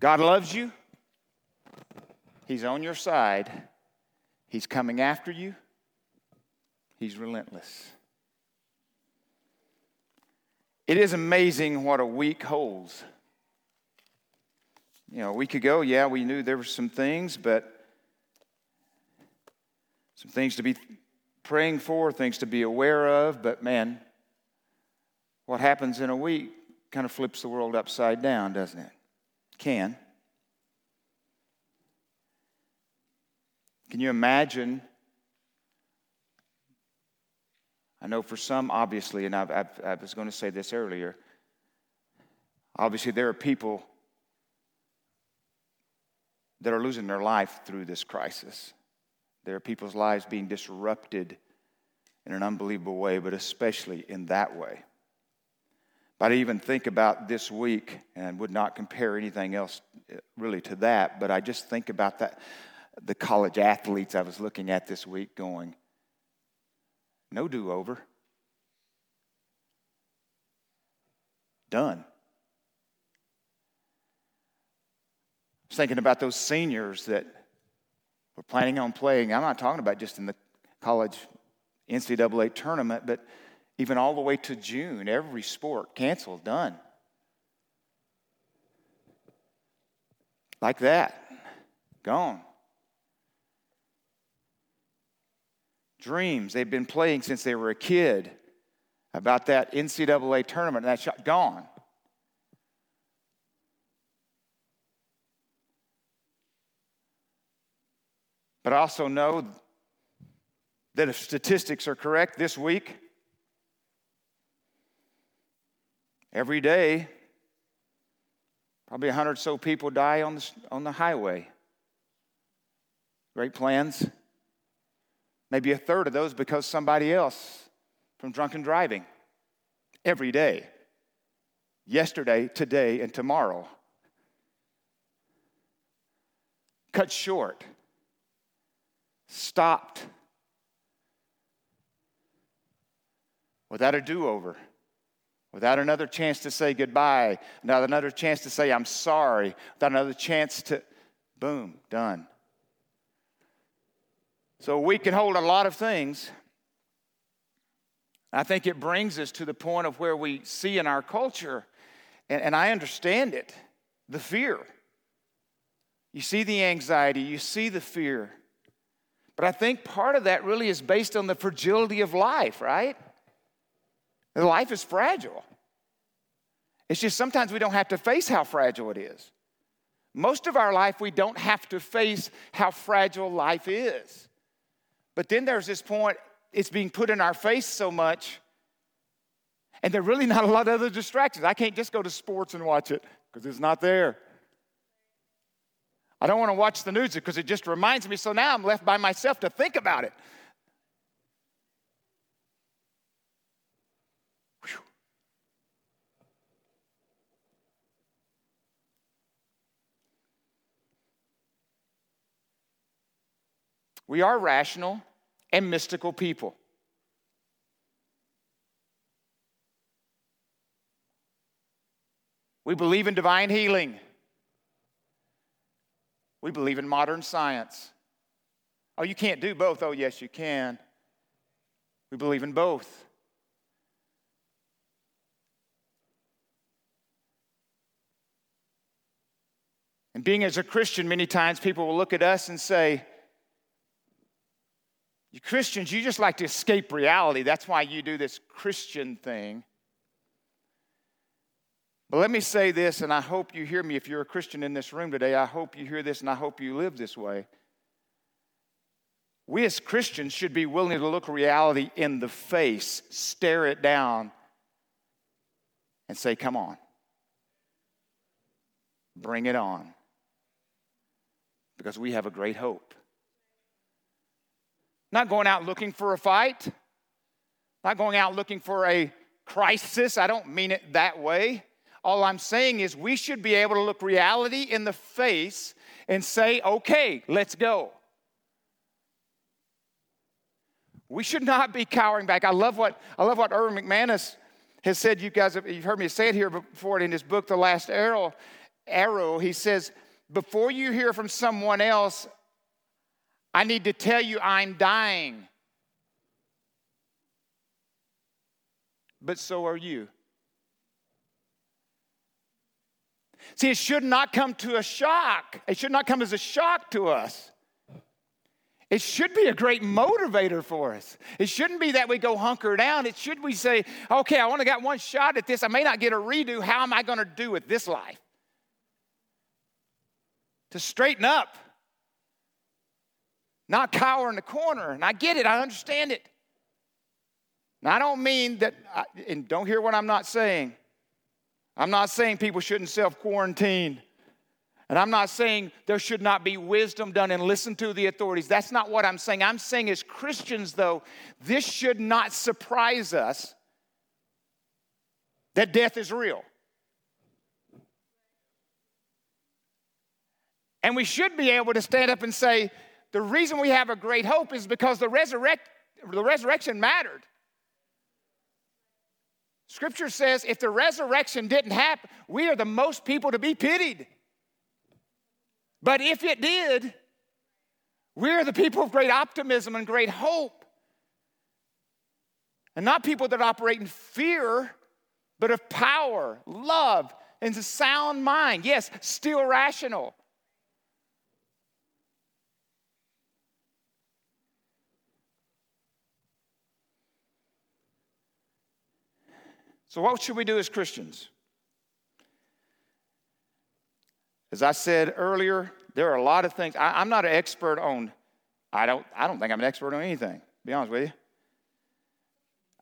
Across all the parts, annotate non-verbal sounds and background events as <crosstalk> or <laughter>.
God loves you, He's on your side, He's coming after you, He's relentless. It is amazing what a week holds. You know, a week ago, yeah, we knew there were some things, but some things to be praying for, things to be aware of, but man, what happens in a week kind of flips the world upside down, doesn't it? Can. Can you imagine? I know for some, obviously, and I've, I've, i was going to say this earlier, obviously, there are people that are losing their life through this crisis. There are people's lives being disrupted in an unbelievable way, but especially in that way. But I even think about this week, and would not compare anything else uh, really to that, but I just think about that the college athletes I was looking at this week going, no do over. Done. I was thinking about those seniors that were planning on playing. I'm not talking about just in the college NCAA tournament, but even all the way to June, every sport canceled, done. Like that, gone. Dreams they've been playing since they were a kid about that NCAA tournament, and that shot gone. But I also know that if statistics are correct this week, every day, probably 100 or so people die on the, on the highway. Great plans. Maybe a third of those because somebody else from drunken driving. Every day. Yesterday, today, and tomorrow. Cut short. Stopped without a do over, without another chance to say goodbye, without another chance to say I'm sorry, without another chance to, boom, done. So we can hold a lot of things. I think it brings us to the point of where we see in our culture, and, and I understand it the fear. You see the anxiety, you see the fear. But I think part of that really is based on the fragility of life, right? Life is fragile. It's just sometimes we don't have to face how fragile it is. Most of our life, we don't have to face how fragile life is. But then there's this point, it's being put in our face so much, and there are really not a lot of other distractions. I can't just go to sports and watch it because it's not there. I don't want to watch the news because it just reminds me, so now I'm left by myself to think about it. We are rational and mystical people. We believe in divine healing. We believe in modern science. Oh, you can't do both. Oh, yes, you can. We believe in both. And being as a Christian, many times people will look at us and say, you Christians, you just like to escape reality. That's why you do this Christian thing. But let me say this, and I hope you hear me if you're a Christian in this room today. I hope you hear this, and I hope you live this way. We as Christians should be willing to look reality in the face, stare it down, and say, Come on. Bring it on. Because we have a great hope. Not going out looking for a fight, not going out looking for a crisis. I don't mean it that way. All I'm saying is we should be able to look reality in the face and say, okay, let's go. We should not be cowering back. I love what I love what Erwin McManus has said. You guys have you've heard me say it here before in his book, The Last Arrow. arrow, he says, Before you hear from someone else, I need to tell you I'm dying. But so are you. See, it should not come to a shock. It should not come as a shock to us. It should be a great motivator for us. It shouldn't be that we go hunker down. It should we say, okay, I only got one shot at this. I may not get a redo. How am I going to do with this life? To straighten up, not cower in the corner. And I get it, I understand it. Now, I don't mean that, I, and don't hear what I'm not saying. I'm not saying people shouldn't self quarantine. And I'm not saying there should not be wisdom done and listen to the authorities. That's not what I'm saying. I'm saying, as Christians, though, this should not surprise us that death is real. And we should be able to stand up and say, the reason we have a great hope is because the, resurrect, the resurrection mattered. Scripture says if the resurrection didn't happen, we are the most people to be pitied. But if it did, we're the people of great optimism and great hope. And not people that operate in fear, but of power, love, and a sound mind. Yes, still rational. So, what should we do as Christians? As I said earlier, there are a lot of things. I, am not an expert on, I don't, I don't think I'm an expert on anything, be honest with you.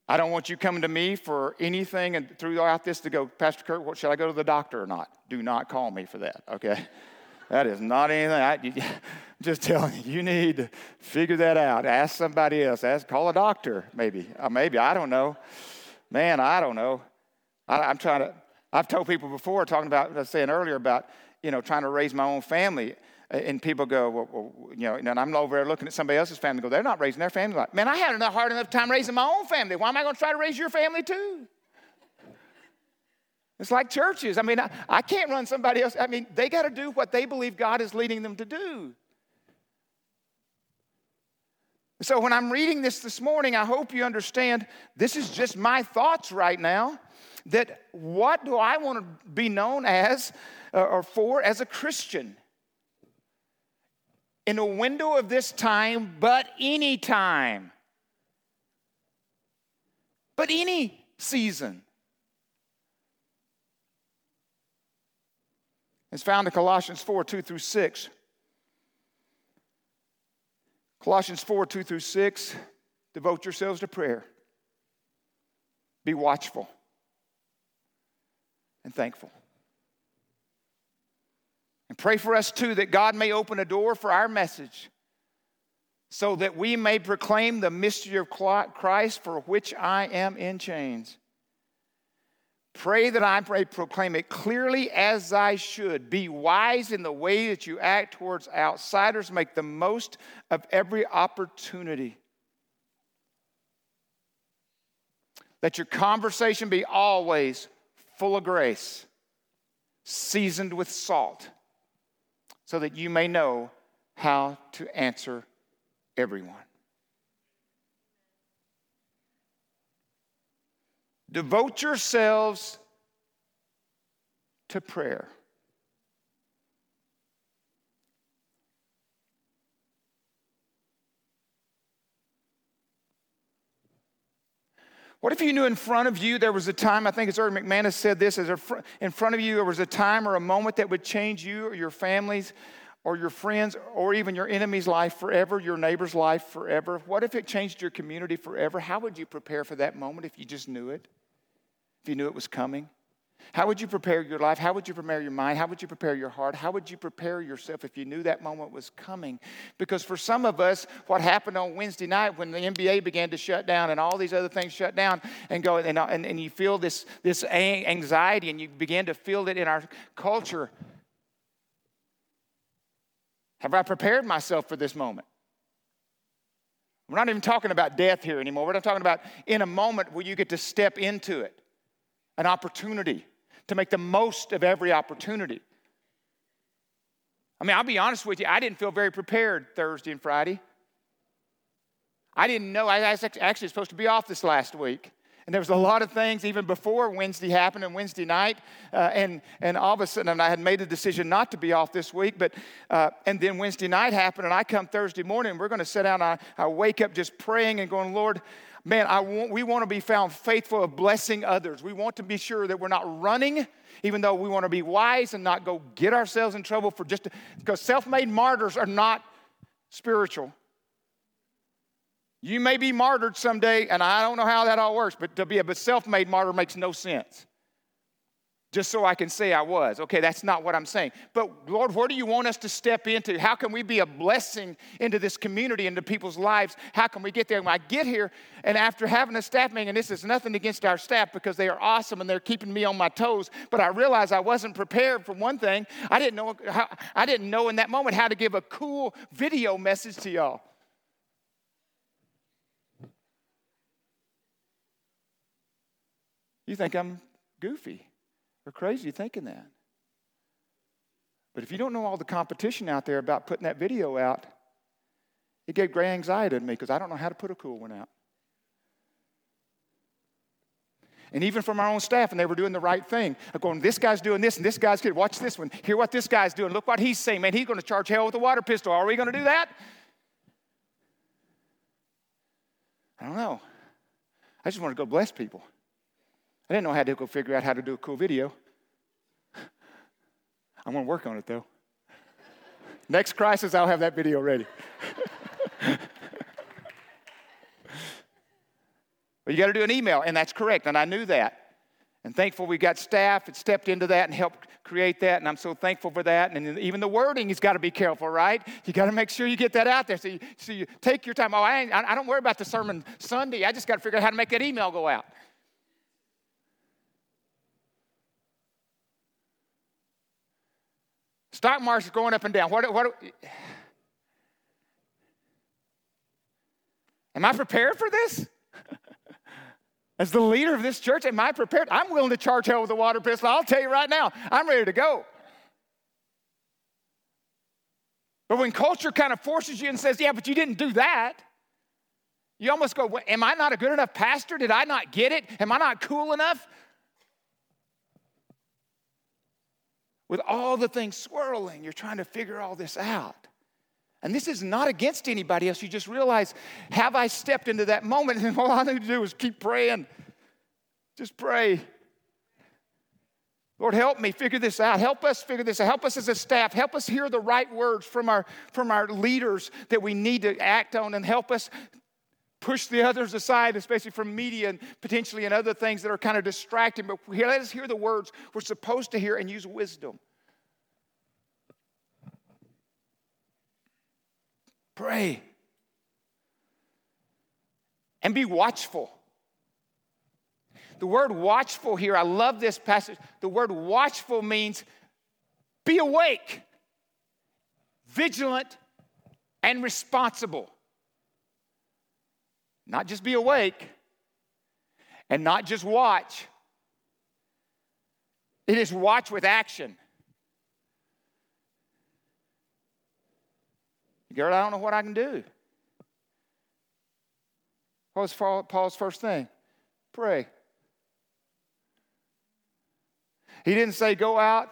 I don't want you coming to me for anything and throughout this to go, Pastor Kirk, what, should I go to the doctor or not? Do not call me for that, okay? <laughs> that is not anything. I, you, <laughs> just telling you, you need to figure that out. Ask somebody else. Ask, call a doctor, maybe. Uh, maybe, I don't know. Man, I don't know. I, I'm trying to, I've told people before, talking about, I was saying earlier about you know, trying to raise my own family. And people go, well, well, you know, and I'm over there looking at somebody else's family. Go, they're not raising their family. Like, man, I had enough hard enough time raising my own family. Why am I going to try to raise your family too? It's like churches. I mean, I, I can't run somebody else. I mean, they got to do what they believe God is leading them to do. So when I'm reading this this morning, I hope you understand this is just my thoughts right now. That what do I want to be known as uh, or for as a Christian. In a window of this time, but any time. But any season. It's found in Colossians 4 2 through 6. Colossians 4 2 through 6. Devote yourselves to prayer. Be watchful and thankful. And pray for us too that God may open a door for our message so that we may proclaim the mystery of Christ for which I am in chains. Pray that I may proclaim it clearly as I should. Be wise in the way that you act towards outsiders. Make the most of every opportunity. Let your conversation be always full of grace, seasoned with salt so that you may know how to answer everyone. Devote yourselves to prayer. What if you knew in front of you there was a time, I think it's Erwin McManus said this, as in front of you there was a time or a moment that would change you or your families or your friends or even your enemy's life forever, your neighbor's life forever? What if it changed your community forever? How would you prepare for that moment if you just knew it? If you knew it was coming? How would you prepare your life? How would you prepare your mind? How would you prepare your heart? How would you prepare yourself if you knew that moment was coming? Because for some of us, what happened on Wednesday night when the NBA began to shut down and all these other things shut down and go, and, and, and you feel this, this anxiety and you begin to feel it in our culture. Have I prepared myself for this moment? We're not even talking about death here anymore. We're not talking about in a moment where you get to step into it, an opportunity to make the most of every opportunity. I mean, I'll be honest with you, I didn't feel very prepared Thursday and Friday. I didn't know, I was actually supposed to be off this last week. And there was a lot of things even before Wednesday happened and Wednesday night. Uh, and, and all of a sudden, I had made a decision not to be off this week. But, uh, and then Wednesday night happened, and I come Thursday morning, and we're going to sit down. I, I wake up just praying and going, Lord, man, I want, we want to be found faithful of blessing others. We want to be sure that we're not running, even though we want to be wise and not go get ourselves in trouble for just, because self made martyrs are not spiritual. You may be martyred someday, and I don't know how that all works, but to be a self made martyr makes no sense. Just so I can say I was. Okay, that's not what I'm saying. But Lord, where do you want us to step into? How can we be a blessing into this community, into people's lives? How can we get there? When I get here, and after having a staff meeting, and this is nothing against our staff because they are awesome and they're keeping me on my toes, but I realized I wasn't prepared for one thing. I didn't know how, I didn't know in that moment how to give a cool video message to y'all. You think I'm goofy or crazy thinking that. But if you don't know all the competition out there about putting that video out, it gave great anxiety to me because I don't know how to put a cool one out. And even from our own staff, and they were doing the right thing. I'm going, this guy's doing this, and this guy's good. Watch this one. Hear what this guy's doing. Look what he's saying. Man, he's going to charge hell with a water pistol. Are we going to do that? I don't know. I just want to go bless people. I didn't know how to go figure out how to do a cool video. <laughs> I'm going to work on it though. Next crisis, I'll have that video ready. <laughs> but you got to do an email, and that's correct, and I knew that. And thankful we got staff that stepped into that and helped create that, and I'm so thankful for that. And even the wording, you've got to be careful, right? You got to make sure you get that out there. So you, so you take your time. Oh, I, I don't worry about the sermon Sunday. I just got to figure out how to make that email go out. Stock market's going up and down. What, what, am I prepared for this? <laughs> As the leader of this church, am I prepared? I'm willing to charge hell with a water pistol. I'll tell you right now, I'm ready to go. But when culture kind of forces you and says, yeah, but you didn't do that, you almost go, am I not a good enough pastor? Did I not get it? Am I not cool enough? With all the things swirling, you're trying to figure all this out. And this is not against anybody else. You just realize, have I stepped into that moment? <laughs> And all I need to do is keep praying. Just pray. Lord, help me figure this out. Help us figure this out. Help us as a staff. Help us hear the right words from our, from our leaders that we need to act on and help us push the others aside, especially from media and potentially and other things that are kind of distracting. But let us hear the words we're supposed to hear and use wisdom. Pray. And be watchful. The word watchful here, I love this passage. The word watchful means be awake, vigilant, and responsible. Not just be awake and not just watch. It is watch with action. Girl, I don't know what I can do. What was Paul's first thing? Pray. He didn't say go out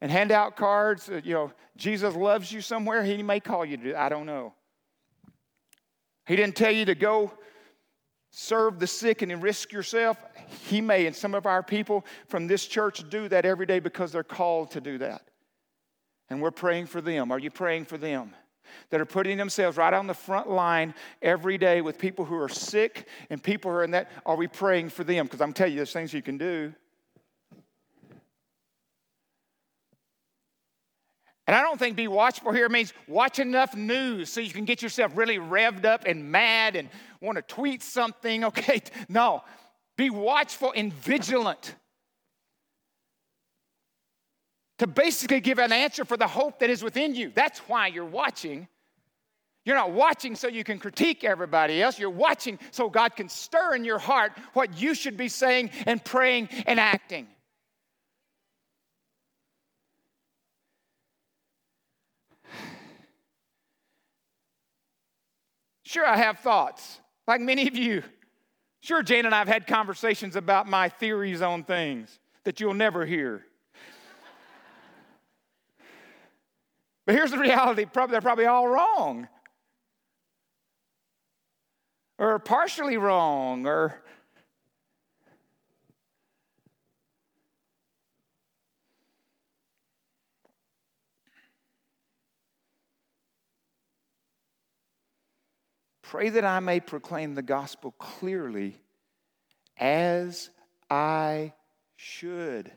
and hand out cards. You know, Jesus loves you somewhere. He may call you to. I don't know. He didn't tell you to go serve the sick and risk yourself. He may, and some of our people from this church do that every day because they're called to do that. And we're praying for them. Are you praying for them? That are putting themselves right on the front line every day with people who are sick and people who are in that. Are we praying for them? Because I'm telling you, there's things you can do. And I don't think be watchful here means watch enough news so you can get yourself really revved up and mad and want to tweet something, <laughs> okay? No, be watchful and vigilant. To basically give an answer for the hope that is within you. That's why you're watching. You're not watching so you can critique everybody else. You're watching so God can stir in your heart what you should be saying and praying and acting. Sure, I have thoughts, like many of you. Sure, Jane and I have had conversations about my theories on things that you'll never hear. but here's the reality probably, they're probably all wrong, or partially wrong, or Pray that I may proclaim the gospel clearly as I should.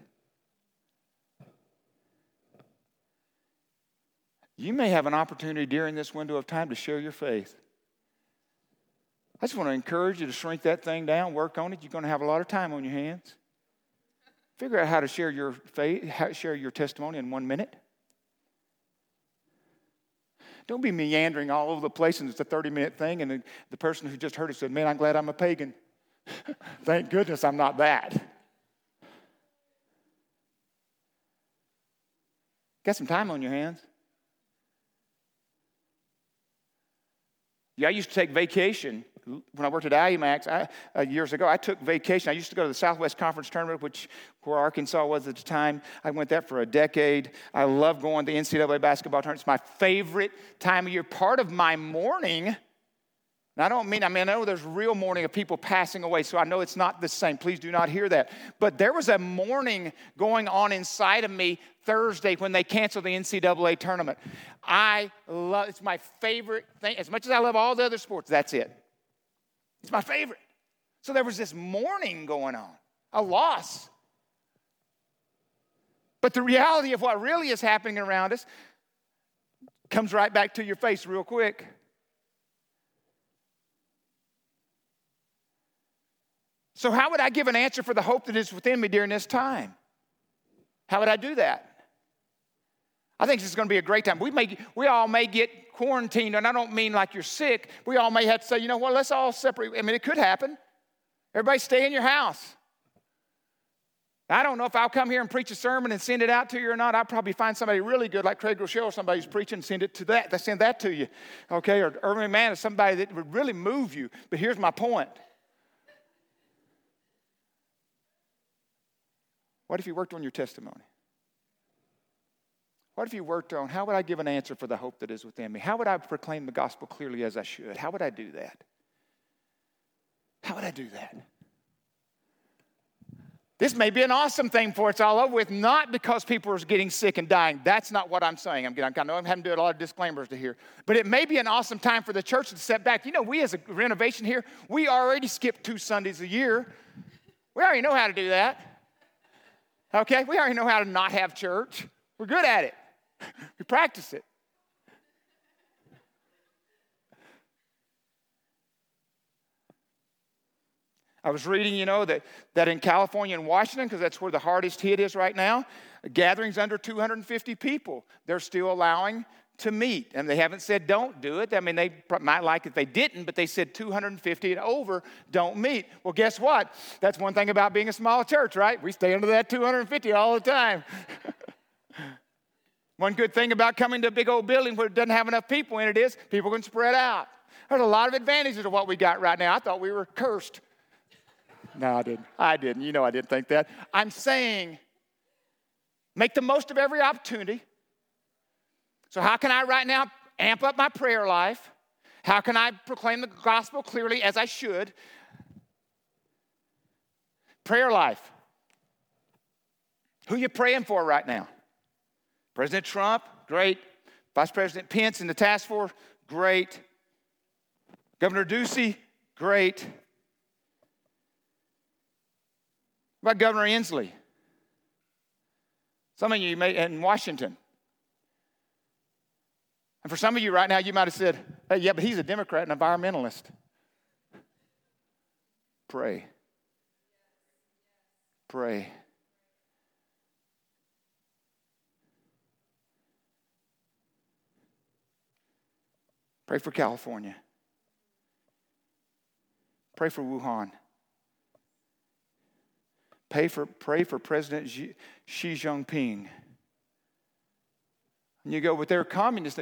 You may have an opportunity during this window of time to share your faith. I just want to encourage you to shrink that thing down, work on it. You're going to have a lot of time on your hands. Figure out how to share your faith, share your testimony in one minute. Don't be meandering all over the place and it's a 30 minute thing. And the, the person who just heard it said, Man, I'm glad I'm a pagan. <laughs> Thank goodness I'm not that. Got some time on your hands. Yeah, I used to take vacation when I worked at Allimax I, uh, years ago, I took vacation. I used to go to the Southwest Conference Tournament, which where Arkansas was at the time. I went that for a decade. I love going to the NCAA basketball tournament. It's my favorite time of year. Part of my mourning now, I don't mean, I mean, I know there's real mourning of people passing away, so I know it's not the same. Please do not hear that. But there was a mourning going on inside of me Thursday when they canceled the NCAA tournament. I love, it's my favorite thing. As much as I love all the other sports, that's it. It's my favorite. So there was this mourning going on, a loss. But the reality of what really is happening around us comes right back to your face real quick. So, how would I give an answer for the hope that is within me during this time? How would I do that? I think this is going to be a great time. We, may, we all may get quarantined, and I don't mean like you're sick. We all may have to say, you know what, let's all separate. I mean, it could happen. Everybody stay in your house. I don't know if I'll come here and preach a sermon and send it out to you or not. I'll probably find somebody really good, like Craig Groeschel, somebody who's preaching, and send it to that. They send that to you, okay? Or Erwin McManus somebody that would really move you. But here's my point. What if you worked on your testimony? What if you worked on how would I give an answer for the hope that is within me? How would I proclaim the gospel clearly as I should? How would I do that? How would I do that? This may be an awesome thing for it's all over with, not because people are getting sick and dying. That's not what I'm saying. I'm, getting, I know I'm having to do a lot of disclaimers to here. But it may be an awesome time for the church to step back. You know, we as a renovation here, we already skip two Sundays a year. We already know how to do that. Okay? We already know how to not have church. We're good at it. <laughs> we practice it. I was reading, you know, that, that in California and Washington, because that's where the hardest hit is right now, gatherings under 250 people, they're still allowing to meet. And they haven't said don't do it. I mean, they might like it they didn't, but they said 250 and over don't meet. Well, guess what? That's one thing about being a small church, right? We stay under that 250 all the time. <laughs> One good thing about coming to a big old building where it doesn't have enough people in it is people can spread out. There's a lot of advantages to what we got right now. I thought we were cursed. No, I didn't. I didn't. You know I didn't think that. I'm saying make the most of every opportunity. So, how can I right now amp up my prayer life? How can I proclaim the gospel clearly as I should? Prayer life. Who you praying for right now? President Trump, great. Vice President Pence and the task force, great. Governor Ducey, great. What about Governor Inslee? Some of you may in Washington. And for some of you right now, you might have said, hey, yeah, but he's a Democrat and environmentalist. Pray. Pray. Pray for California. Pray for Wuhan. Pray for, pray for President Xi, Jinping. And you go, but they're communists.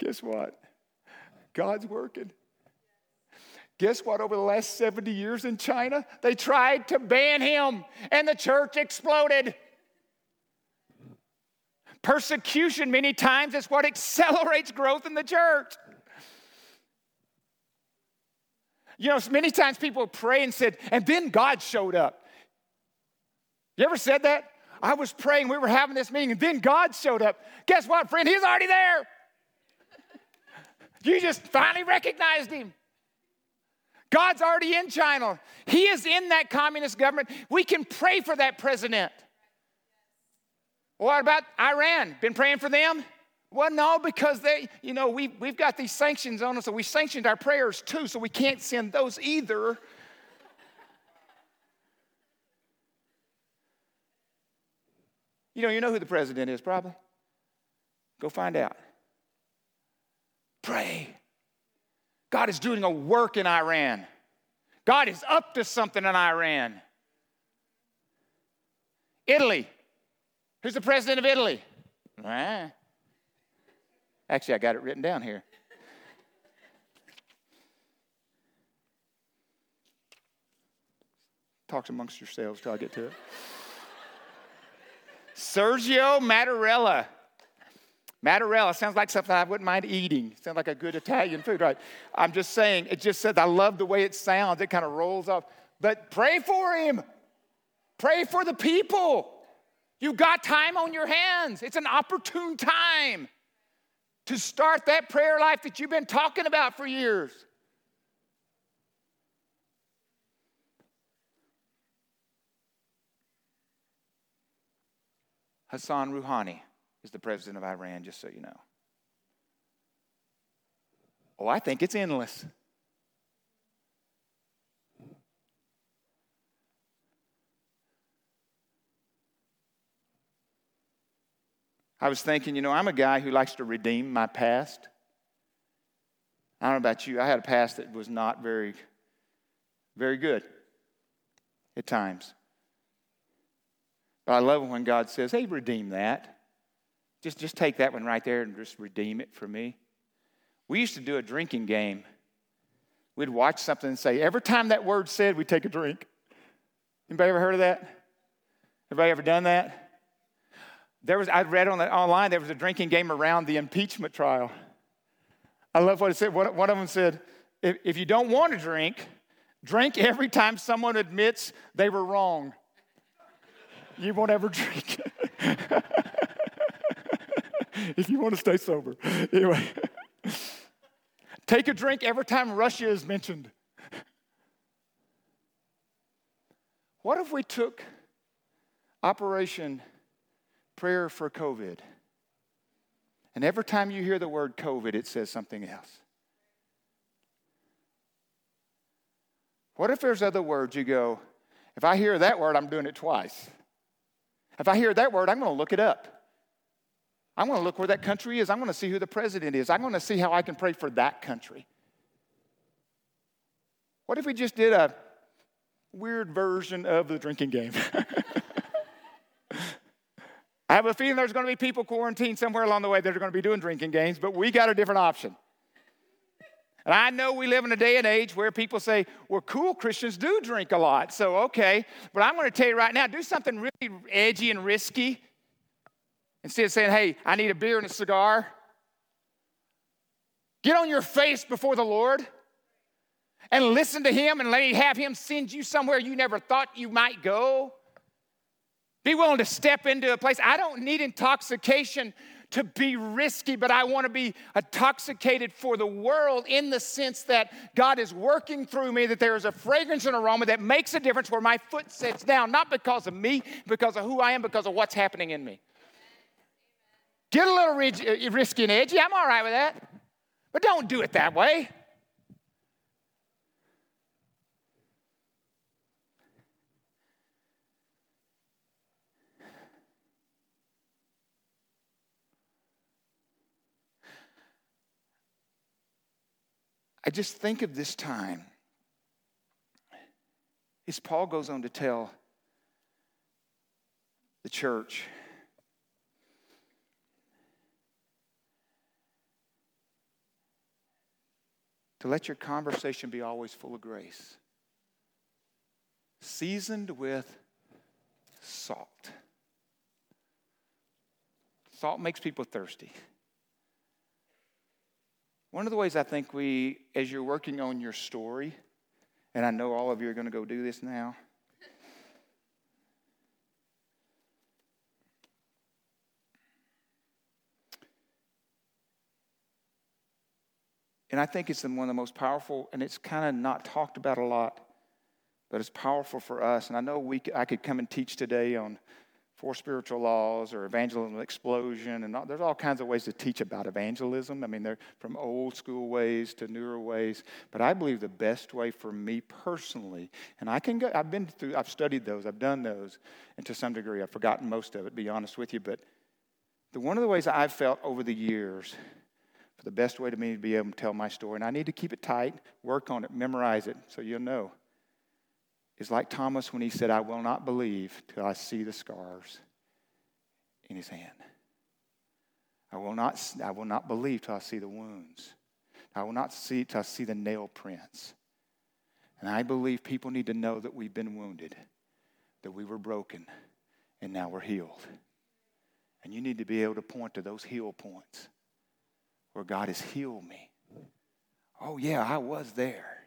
Guess what? God's working. Guess what? Over the last 70 years in China, they tried to ban him and the church exploded. Persecution, many times, is what accelerates growth in the church. You know, many times people pray and said, and then God showed up. You ever said that? I was praying, we were having this meeting, and then God showed up. Guess what, friend? He's already there. You just finally recognized him. God's already in China. He is in that communist government. We can pray for that president. What about Iran? Been praying for them? Well, no, because they, you know, we, we've got these sanctions on us, so we sanctioned our prayers too, so we can't send those either. You know, you know who the president is, probably. Go find out. Pray. God is doing a work in Iran. God is up to something in Iran. Italy. Who's the president of Italy? Ah. Actually, I got it written down here. Talks amongst yourselves till I get to it. Sergio Mattarella. Mattarella sounds like something I wouldn't mind eating. Sounds like a good Italian food, right? I'm just saying, it just says, I love the way it sounds. It kind of rolls off. But pray for him. Pray for the people. You've got time on your hands. It's an opportune time to start that prayer life that you've been talking about for years. Hassan Rouhani is the president of Iran, just so you know. Oh, I think it's endless. I was thinking, you know, I'm a guy who likes to redeem my past. I don't know about you, I had a past that was not very, very good at times. But I love when God says, hey, redeem that. Just, just take that one right there and just redeem it for me. We used to do a drinking game. We'd watch something and say, every time that word said, we take a drink. Anybody ever heard of that? Everybody ever done that? There was, I read on the, online, there was a drinking game around the impeachment trial. I love what it said. One, one of them said, if, if you don't want to drink, drink every time someone admits they were wrong. You won't ever <laughs> drink. if you want to stay sober. Anyway, take a drink every time Russia is mentioned. What if we took Operation Prayer for COVID, and every time you hear the word COVID, it says something else? What if there's other words you go, if I hear that word, I'm doing it twice? If I hear that word, I'm going to look it up. I'm going to look where that country is. I'm going to see who the president is. I'm going to see how I can pray for that country. What if we just did a weird version of the drinking game? <laughs> I have a feeling there's going to be people quarantined somewhere along the way that are going to be doing drinking games, but we got a different option. And I know we live in a day and age where people say, well, cool Christians do drink a lot. So, okay. But I'm going to tell you right now do something really edgy and risky Instead of saying, hey, I need a beer and a cigar, get on your face before the Lord and listen to Him and let Him have Him send you somewhere you never thought you might go. Be willing to step into a place. I don't need intoxication to be risky, but I want to be intoxicated for the world in the sense that God is working through me, that there is a fragrance and aroma that makes a difference where my foot sits down, not because of me, because of who I am, because of what's happening in me. Get a little risky and edgy. I'm all right with that. But don't do it that way. I just think of this time as Paul goes on to tell the church to let your conversation be always full of grace, seasoned with salt. Salt makes people thirsty. One of the ways I think we, as you're working on your story, and I know all of you are going to go do this now. And I think it's one of the most powerful, and it's kind of not talked about a lot, but it's powerful for us. And I know we, I could come and teach today on four spiritual laws or evangelism explosion and all, there's all kinds of ways to teach about evangelism. I mean they're from old school ways to newer ways but i believe the best way for me personally and i can go i've been through i've studied those i've done those and to some degree i've forgotten most of it be honest with you but the one of the ways i've felt over the years for the best way to me to be able to tell my story and i need to keep it tight work on it memorize it so you'll know is like Thomas when he said, I will not believe till I see the scars in his hand. I will not, I will not believe till I see the wounds. I will not see till I see the nail prints. And I believe people need to know that we've been wounded, that we were broken, and now we're healed. And you need to be able to point to those heal points where God has healed me. Oh, yeah, I was there.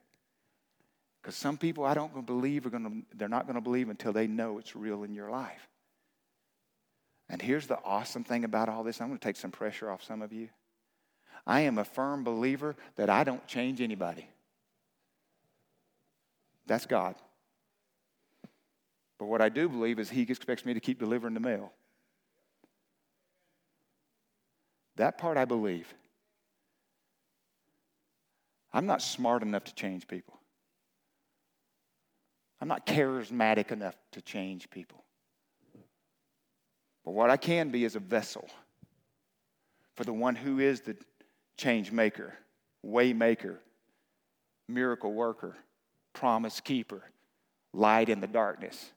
Because some people I don't believe are going to, they're not going to believe until they know it's real in your life. And here's the awesome thing about all this I'm going to take some pressure off some of you. I am a firm believer that I don't change anybody. That's God. But what I do believe is He expects me to keep delivering the mail. That part I believe. I'm not smart enough to change people. I'm not charismatic enough to change people. But what I can be is a vessel for the one who is the change maker, way maker, miracle worker, promise keeper, light in the darkness.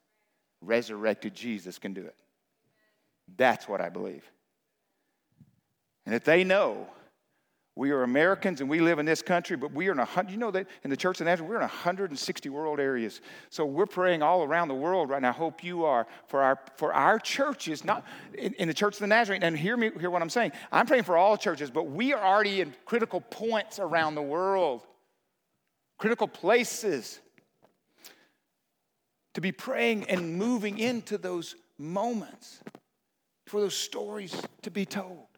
Resurrected Jesus can do it. That's what I believe. And if they know we are Americans and we live in this country, but we are in a hundred, you know that in the Church of Nazareth, we're in 160 world areas. So we're praying all around the world right now. I hope you are for our for our churches, not in, in the Church of the Nazarene. And hear me, hear what I'm saying. I'm praying for all churches, but we are already in critical points around the world, critical places. To be praying and moving into those moments, for those stories to be told.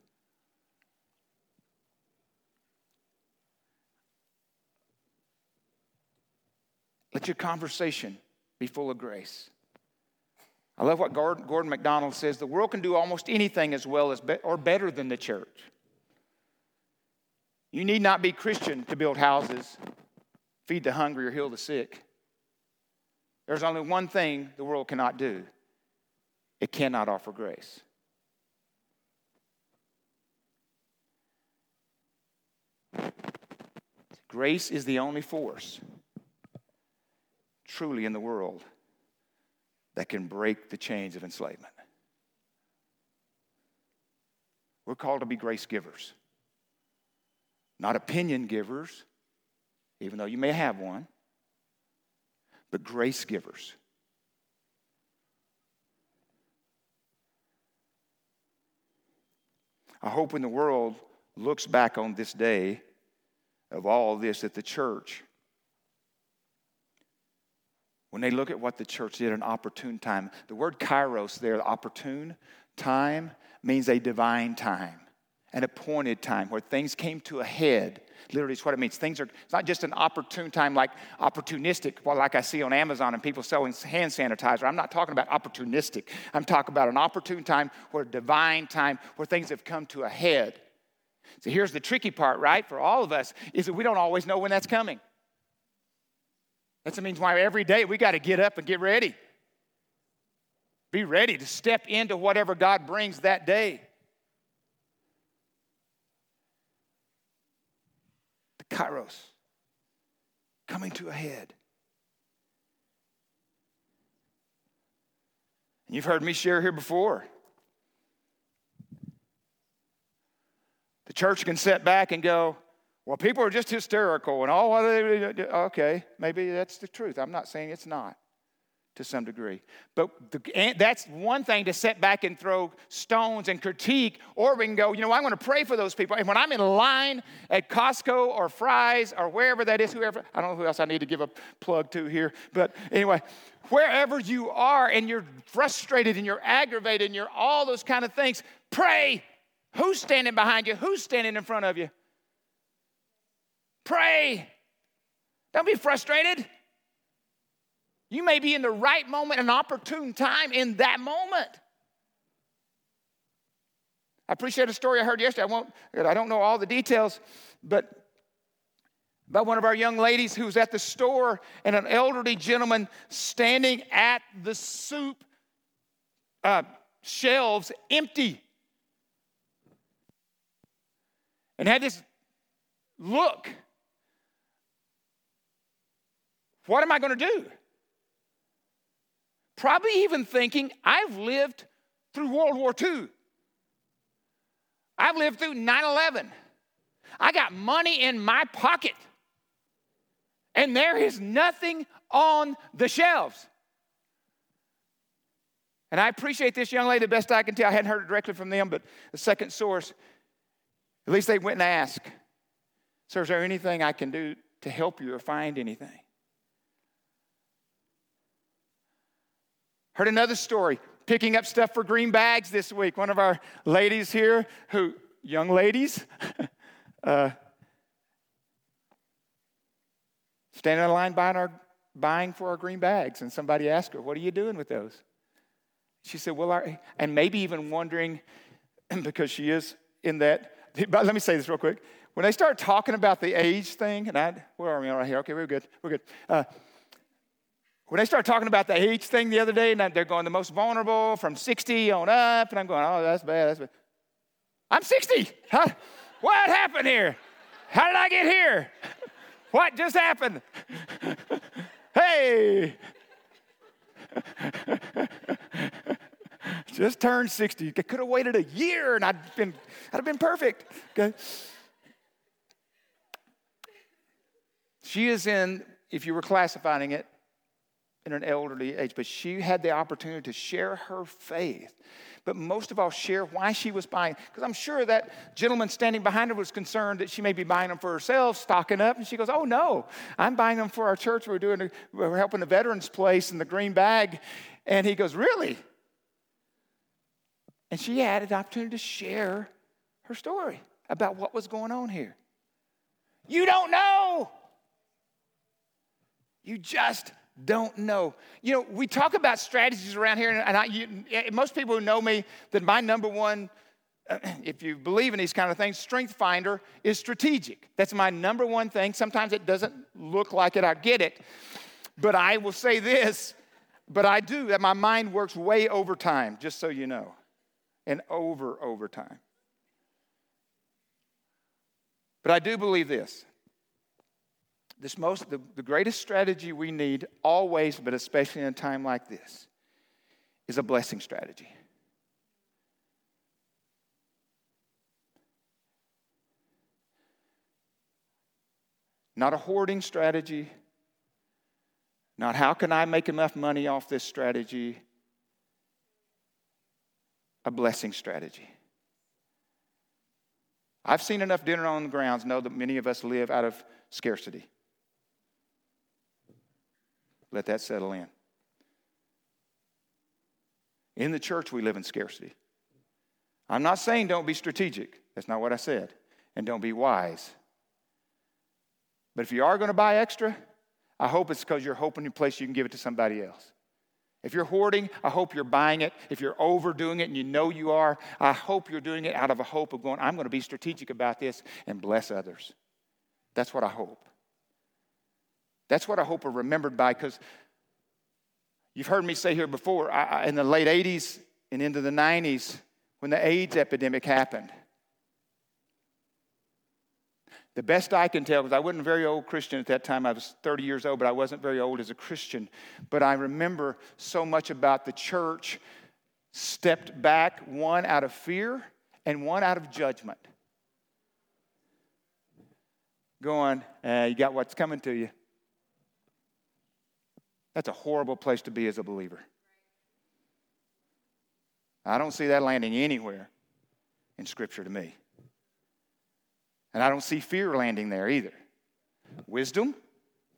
Let your conversation be full of grace. I love what Gordon MacDonald says the world can do almost anything as well as or better than the church. You need not be Christian to build houses, feed the hungry, or heal the sick. There's only one thing the world cannot do it cannot offer grace. Grace is the only force truly in the world that can break the chains of enslavement. We're called to be grace givers, not opinion givers, even though you may have one, but grace givers. I hope when the world looks back on this day of all this, that the church when they look at what the church did an opportune time, the word kairos there, opportune time, means a divine time, an appointed time where things came to a head. Literally, it's what it means. Things are, it's not just an opportune time like opportunistic, well, like I see on Amazon and people selling hand sanitizer. I'm not talking about opportunistic. I'm talking about an opportune time where divine time where things have come to a head. So here's the tricky part, right, for all of us, is that we don't always know when that's coming. That means why every day we got to get up and get ready. Be ready to step into whatever God brings that day. The kairos coming to a head. And you've heard me share here before. The church can sit back and go, Well, people are just hysterical and oh, all. Okay, maybe that's the truth. I'm not saying it's not to some degree. But the, that's one thing to sit back and throw stones and critique, or we can go, you know, I'm going to pray for those people. And when I'm in line at Costco or Fry's or wherever that is, whoever, I don't know who else I need to give a plug to here, but anyway, wherever you are and you're frustrated and you're aggravated and you're all those kind of things, pray. Who's standing behind you? Who's standing in front of you? Pray. Don't be frustrated. You may be in the right moment, an opportune time in that moment. I appreciate a story I heard yesterday. I won't, I don't know all the details, but about one of our young ladies who was at the store and an elderly gentleman standing at the soup uh, shelves empty and had this look. What am I going to do? Probably even thinking, I've lived through World War II. I've lived through 9 11. I got money in my pocket. And there is nothing on the shelves. And I appreciate this young lady the best I can tell. I hadn't heard it directly from them, but the second source, at least they went and asked, Sir, is there anything I can do to help you or find anything? Heard another story picking up stuff for green bags this week. One of our ladies here, who, young ladies, <laughs> uh, standing in line buying, our, buying for our green bags. And somebody asked her, What are you doing with those? She said, Well, our, and maybe even wondering, <clears throat> because she is in that. <laughs> But let me say this real quick. When they start talking about the age thing, and I, where are we right here? Okay, we're good. We're good. Uh, when they start talking about the age thing the other day, and they're going the most vulnerable from 60 on up, and I'm going, oh, that's bad, that's bad. I'm 60. Huh? What happened here? How did I get here? What just happened? hey. just turned 60. I could have waited a year and I'd been I'd have been perfect. Okay. She is in, if you were classifying it, in an elderly age, but she had the opportunity to share her faith. But most of all, share why she was buying. Because I'm sure that gentleman standing behind her was concerned that she may be buying them for herself, stocking up. And she goes, Oh, no, I'm buying them for our church. We're, doing we're helping the veterans place in the green bag. And he goes, Really? And she had an opportunity to share her story about what was going on here. You don't know. You just don't know. You know, we talk about strategies around here, and I, you, most people who know me, that my number one, uh, <clears throat> if you believe in these kind of things, strength finder is strategic. That's my number one thing. Sometimes it doesn't look like it, I get it. But I will say this, but I do, that my mind works way over time, just so you know, and over, over time. But I do believe this this most the, the greatest strategy we need always but especially in a time like this is a blessing strategy. Not a hoarding strategy. Not how can i make enough money off this strategy. A blessing strategy. I've seen enough dinner on the grounds know that many of us live out of scarcity let that settle in. In the church, we live in scarcity. I'm not saying don't be strategic. That's not what I said. And don't be wise. But if you are going to buy extra, I hope it's because you're hoping in place you can give it to somebody else. If you're hoarding, I hope you're buying it. If you're overdoing it and you know you are, I hope you're doing it out of a hope of going, I'm going to be strategic about this and bless others. That's what I hope. That's what I hope are remembered by because you've heard me say here before, I, in the late 80s and into the 90s, when the AIDS epidemic happened, the best I can tell, because I wasn't a very old Christian at that time, I was 30 years old, but I wasn't very old as a Christian. But I remember so much about the church stepped back, one out of fear and one out of judgment. going, You got what's coming to you. That's a horrible place to be as a believer. I don't see that landing anywhere in Scripture to me. And I don't see fear landing there either. Wisdom,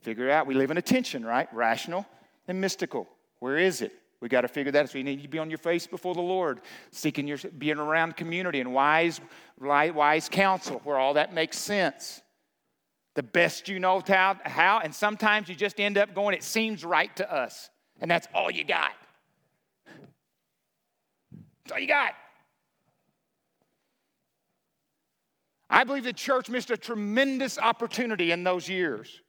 figure out we live in a tension, right? Rational and mystical. Where is it? We got to figure that out. So you need to be on your face before the Lord, seeking your, being around community and wise, wise counsel where all that makes sense. The best you know how, how, and sometimes you just end up going, it seems right to us. And that's all you got. That's all you got. I believe the church missed a tremendous opportunity in those years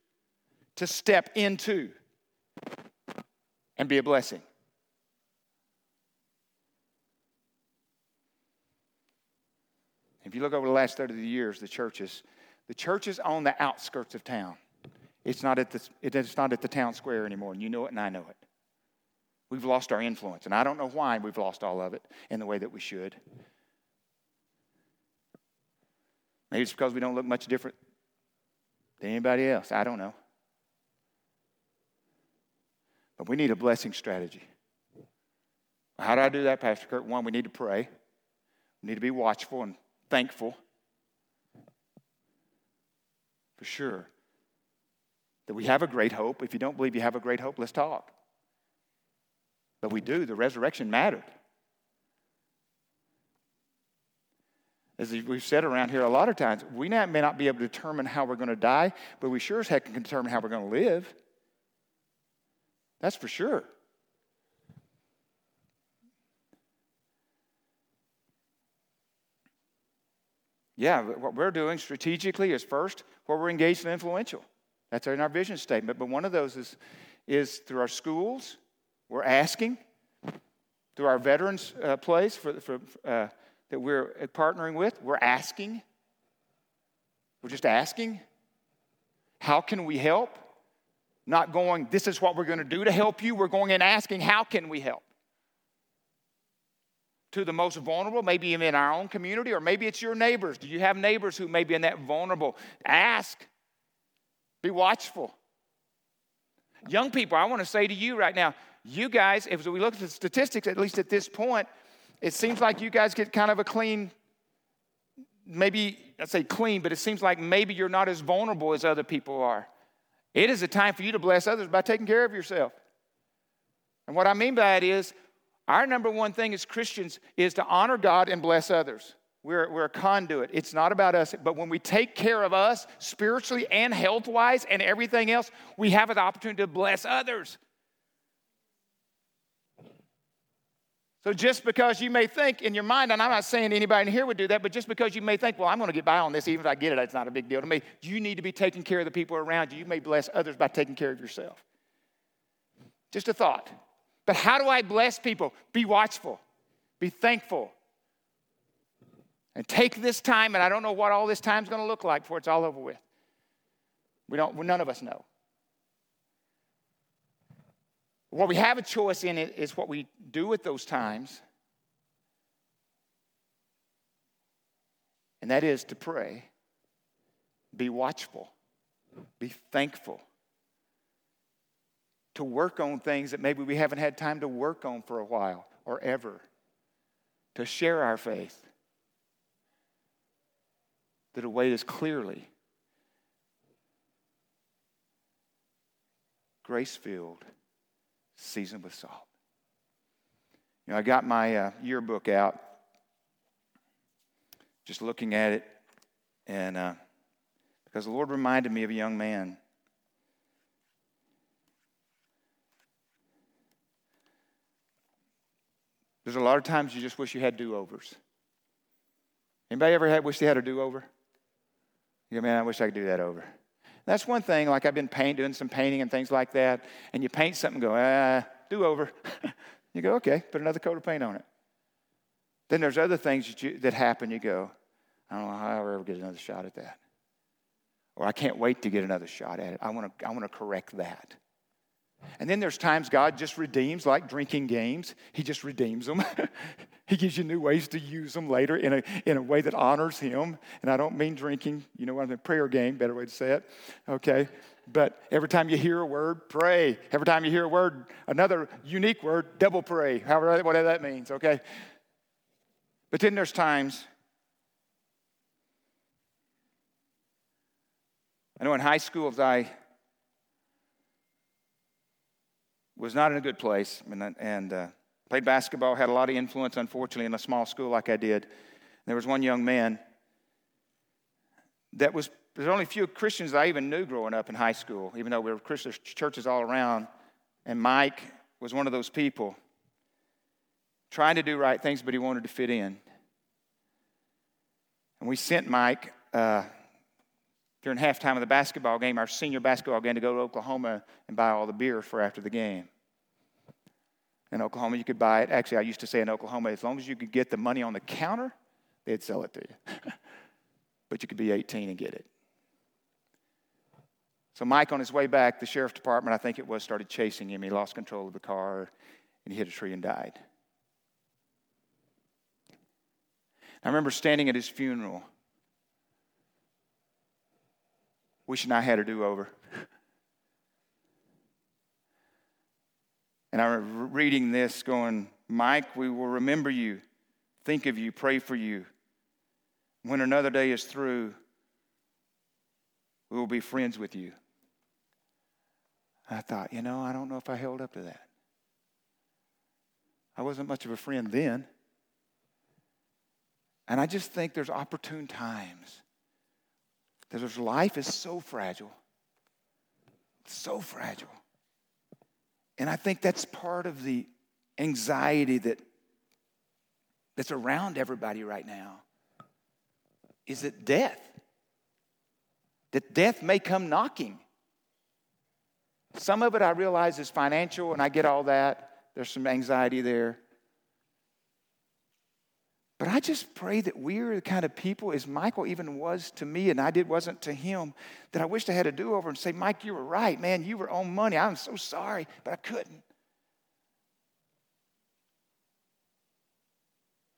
to step into and be a blessing. If you look over the last 30 years, the churches, the church is on the outskirts of town. It's not, at the, it's not at the town square anymore, and you know it and I know it. We've lost our influence, and I don't know why we've lost all of it in the way that we should. Maybe it's because we don't look much different than anybody else. I don't know. But we need a blessing strategy. How do I do that, Pastor Kurt? One, we need to pray. We need to be watchful and thankful. For sure. That we have a great hope. If you don't believe you have a great hope, let's talk. But we do. The resurrection mattered. as we've said around here a lot of times, we may not be able to determine how we're going to die, but we sure as heck can determine how we're going to live. That's for sure. Yeah, what we're doing strategically is first where we're engaged and influential. That's in our vision statement. But one of those is, is through our schools, we're asking, through our veterans uh, place for, for uh, that we're partnering with, we're asking. We're just asking. How can we help? Not going, this is what we're going to do to help you. We're going and asking, how can we help? To the most vulnerable, maybe even in our own community, or maybe it's your neighbors. Do you have neighbors who may be in that vulnerable? Ask. Be watchful. Young people, I want to say to you right now, you guys, if we look at the statistics, at least at this point, it seems like you guys get kind of a clean, maybe, I say clean, but it seems like maybe you're not as vulnerable as other people are. It is a time for you to bless others by taking care of yourself. And what I mean by that is, our number one thing as Christians is to honor God and bless others. We're, we're a conduit. It's not about us. But when we take care of us spiritually and health wise and everything else, we have an opportunity to bless others. So just because you may think in your mind, and I'm not saying anybody in here would do that, but just because you may think, well, I'm going to get by on this, even if I get it, it's not a big deal to me. You need to be taking care of the people around you. You may bless others by taking care of yourself. Just a thought. But how do I bless people? Be watchful, be thankful, and take this time. And I don't know what all this time is going to look like before it's all over with. We don't. None of us know. What we have a choice in it is what we do with those times. And that is to pray, be watchful, be thankful, to work on things that maybe we haven't had time to work on for a while or ever, to share our faith, that await us clearly. Grace filled seasoned with salt. You know, I got my uh, yearbook out, just looking at it, and uh, because the Lord reminded me of a young man. There's a lot of times you just wish you had do-overs. Anybody ever had wish they had a do-over? You man, I wish I could do that over. That's one thing, like I've been paint, doing some painting and things like that, and you paint something go, ah, do over. <laughs> you go, okay, put another coat of paint on it. Then there's other things that, you, that happen, you go, I don't know how I'll ever get another shot at that. Or I can't wait to get another shot at it. I want to, I want to correct that. And then there's times God just redeems, like drinking games. He just redeems them. <laughs> he gives you new ways to use them later in a, in a way that honors Him. And I don't mean drinking, you know what I mean, prayer game, better way to say it. Okay? But every time you hear a word, pray. Every time you hear a word, another unique word, double pray, however, whatever that means, okay? But then there's times, I know in high school, as I was not in a good place and, and uh, played basketball, had a lot of influence, unfortunately, in a small school like I did. There was one young man that was, there's only a few Christians I even knew growing up in high school, even though we were Christian churches all around. And Mike was one of those people trying to do right things, but he wanted to fit in. And we sent Mike uh, during halftime of the basketball game, our senior basketball game, to go to Oklahoma and buy all the beer for after the game. In Oklahoma, you could buy it. Actually, I used to say in Oklahoma, as long as you could get the money on the counter, they'd sell it to you. <laughs> but you could be 18 and get it. So, Mike, on his way back, the sheriff's department, I think it was, started chasing him. He lost control of the car and he hit a tree and died. I remember standing at his funeral wishing I had a do over. and I remember reading this going, Mike, we will remember you, think of you, pray for you. When another day is through, we will be friends with you. I thought, you know, I don't know if I held up to that. I wasn't much of a friend then. And I just think there's opportune times that life is so fragile. So fragile. And I think that's part of the anxiety that, that's around everybody right now is that death. That death may come knocking. Some of it I realize is financial, and I get all that. There's some anxiety there. But I just pray that we're the kind of people, as Michael even was to me, and I did wasn't to him, that I wished I had a do over and say, Mike, you were right, man. You were on money. I'm so sorry, but I couldn't.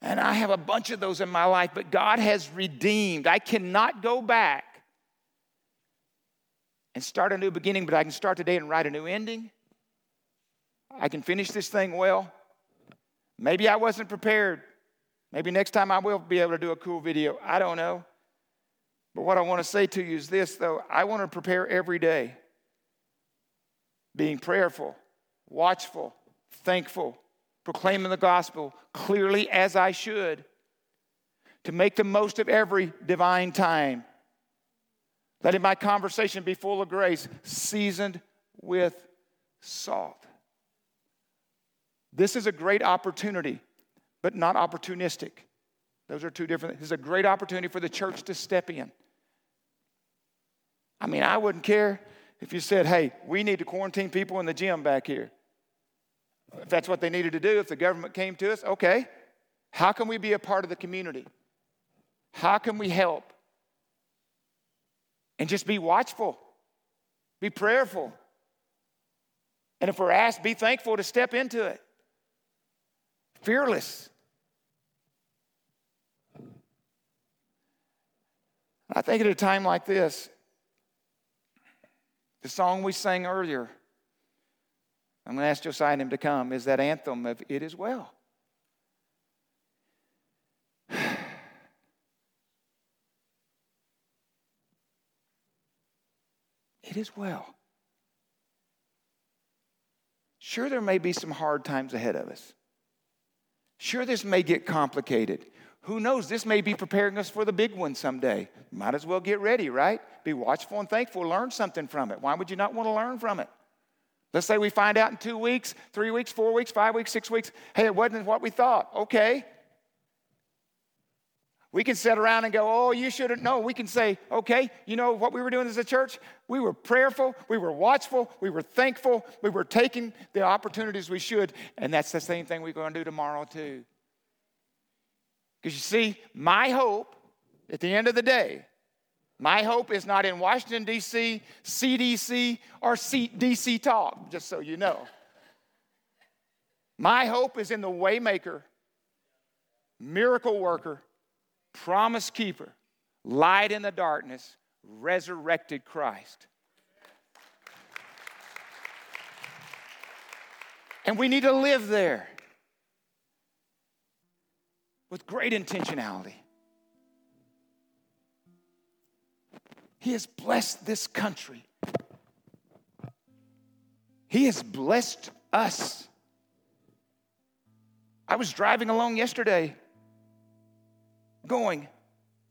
And I have a bunch of those in my life, but God has redeemed. I cannot go back and start a new beginning, but I can start today and write a new ending. I can finish this thing well. Maybe I wasn't prepared. Maybe next time I will be able to do a cool video. I don't know. But what I want to say to you is this, though I want to prepare every day, being prayerful, watchful, thankful, proclaiming the gospel clearly as I should, to make the most of every divine time. Letting my conversation be full of grace, seasoned with salt. This is a great opportunity but not opportunistic. Those are two different This is a great opportunity for the church to step in. I mean, I wouldn't care if you said, hey, we need to quarantine people in the gym back here. If that's what they needed to do, if the government came to us, okay. How can we be a part of the community? How can we help? And just be watchful, be prayerful. And if we're asked, be thankful to step into it. Fearless. I think at a time like this, the song we sang earlier, I'm going to ask Josiah and him to come, is that anthem of It Is Well. <sighs> It is well. Sure, there may be some hard times ahead of us. Sure, this may get complicated. Who knows? This may be preparing us for the big one someday. Might as well get ready, right? Be watchful and thankful. Learn something from it. Why would you not want to learn from it? Let's say we find out in two weeks, three weeks, four weeks, five weeks, six weeks. Hey, it wasn't what we thought. Okay. We can sit around and go, oh, you shouldn't know. We can say, okay, you know what we were doing as a church? We were prayerful, we were watchful, we were thankful, we were taking the opportunities we should. And that's the same thing we're going to do tomorrow, too. Because you see, my hope at the end of the day, My hope is not in Washington, D.C., CDC, or DC Talk, just so you know. My hope is in the waymaker, miracle worker, promise keeper, light in the darkness, resurrected Christ. And we need to live there with great intentionality. He has blessed this country. He has blessed us. I was driving along yesterday going,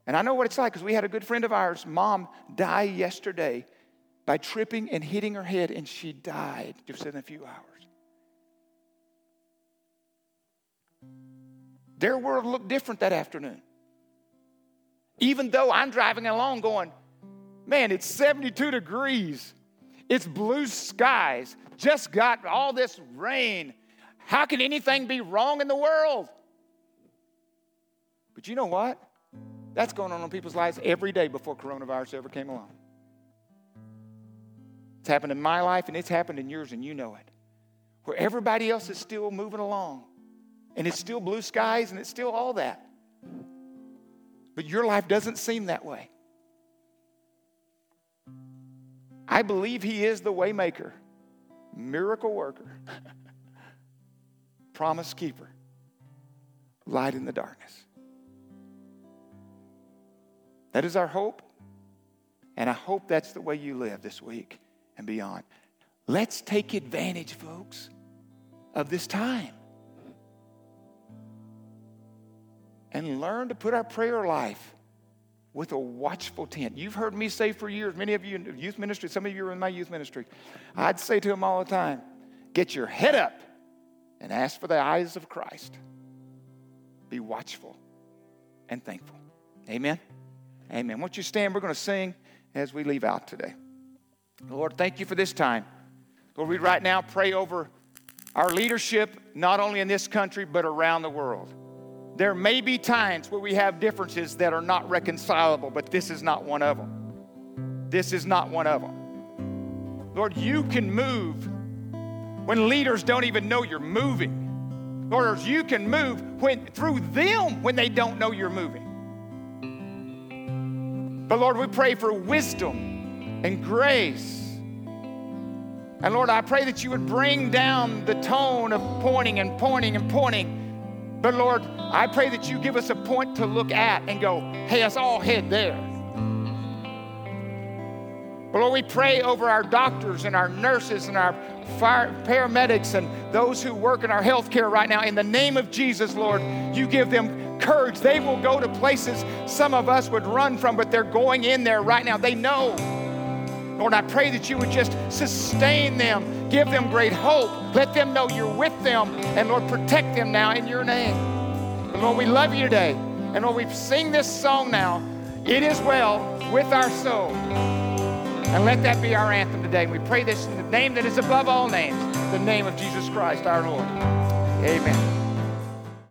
and I know what it's like because we had a good friend of ours, mom, die yesterday by tripping and hitting her head, and she died just in a few hours. Their world looked different that afternoon. Even though I'm driving along going, man, it's 72 degrees, it's blue skies, just got all this rain. How can anything be wrong in the world? But you know what? That's going on in people's lives every day before coronavirus ever came along. It's happened in my life and it's happened in yours, and you know it. Where everybody else is still moving along, and it's still blue skies and it's still all that. But your life doesn't seem that way. I believe He is the waymaker, miracle worker, <laughs> promise keeper, light in the darkness. That is our hope. And I hope that's the way you live this week and beyond. Let's take advantage, folks, of this time and learn to put our prayer life with a watchful tent. You've heard me say for years, many of you in youth ministry, some of you are in my youth ministry, I'd say to them all the time get your head up and ask for the eyes of Christ. Be watchful and thankful. Amen. Amen. Won't you stand? We're going to sing as we leave out today. Lord, thank you for this time. Lord, we right now pray over our leadership, not only in this country, but around the world. There may be times where we have differences that are not reconcilable, but this is not one of them. This is not one of them. Lord, you can move when leaders don't even know you're moving. Lord, you can move when, through them when they don't know you're moving. But Lord, we pray for wisdom and grace. And Lord, I pray that you would bring down the tone of pointing and pointing and pointing. But Lord, I pray that you give us a point to look at and go, hey, let's all head there. But Lord, we pray over our doctors and our nurses and our fire, paramedics and those who work in our healthcare right now. In the name of Jesus, Lord, you give them courage. They will go to places some of us would run from, but they're going in there right now. They know. Lord, I pray that you would just sustain them, give them great hope, let them know you're with them, and Lord, protect them now in your name. And Lord, we love you today. And Lord, we sing this song now. It is well with our soul. And let that be our anthem today. And we pray this in the name that is above all names, the name of Jesus Christ our Lord. Amen.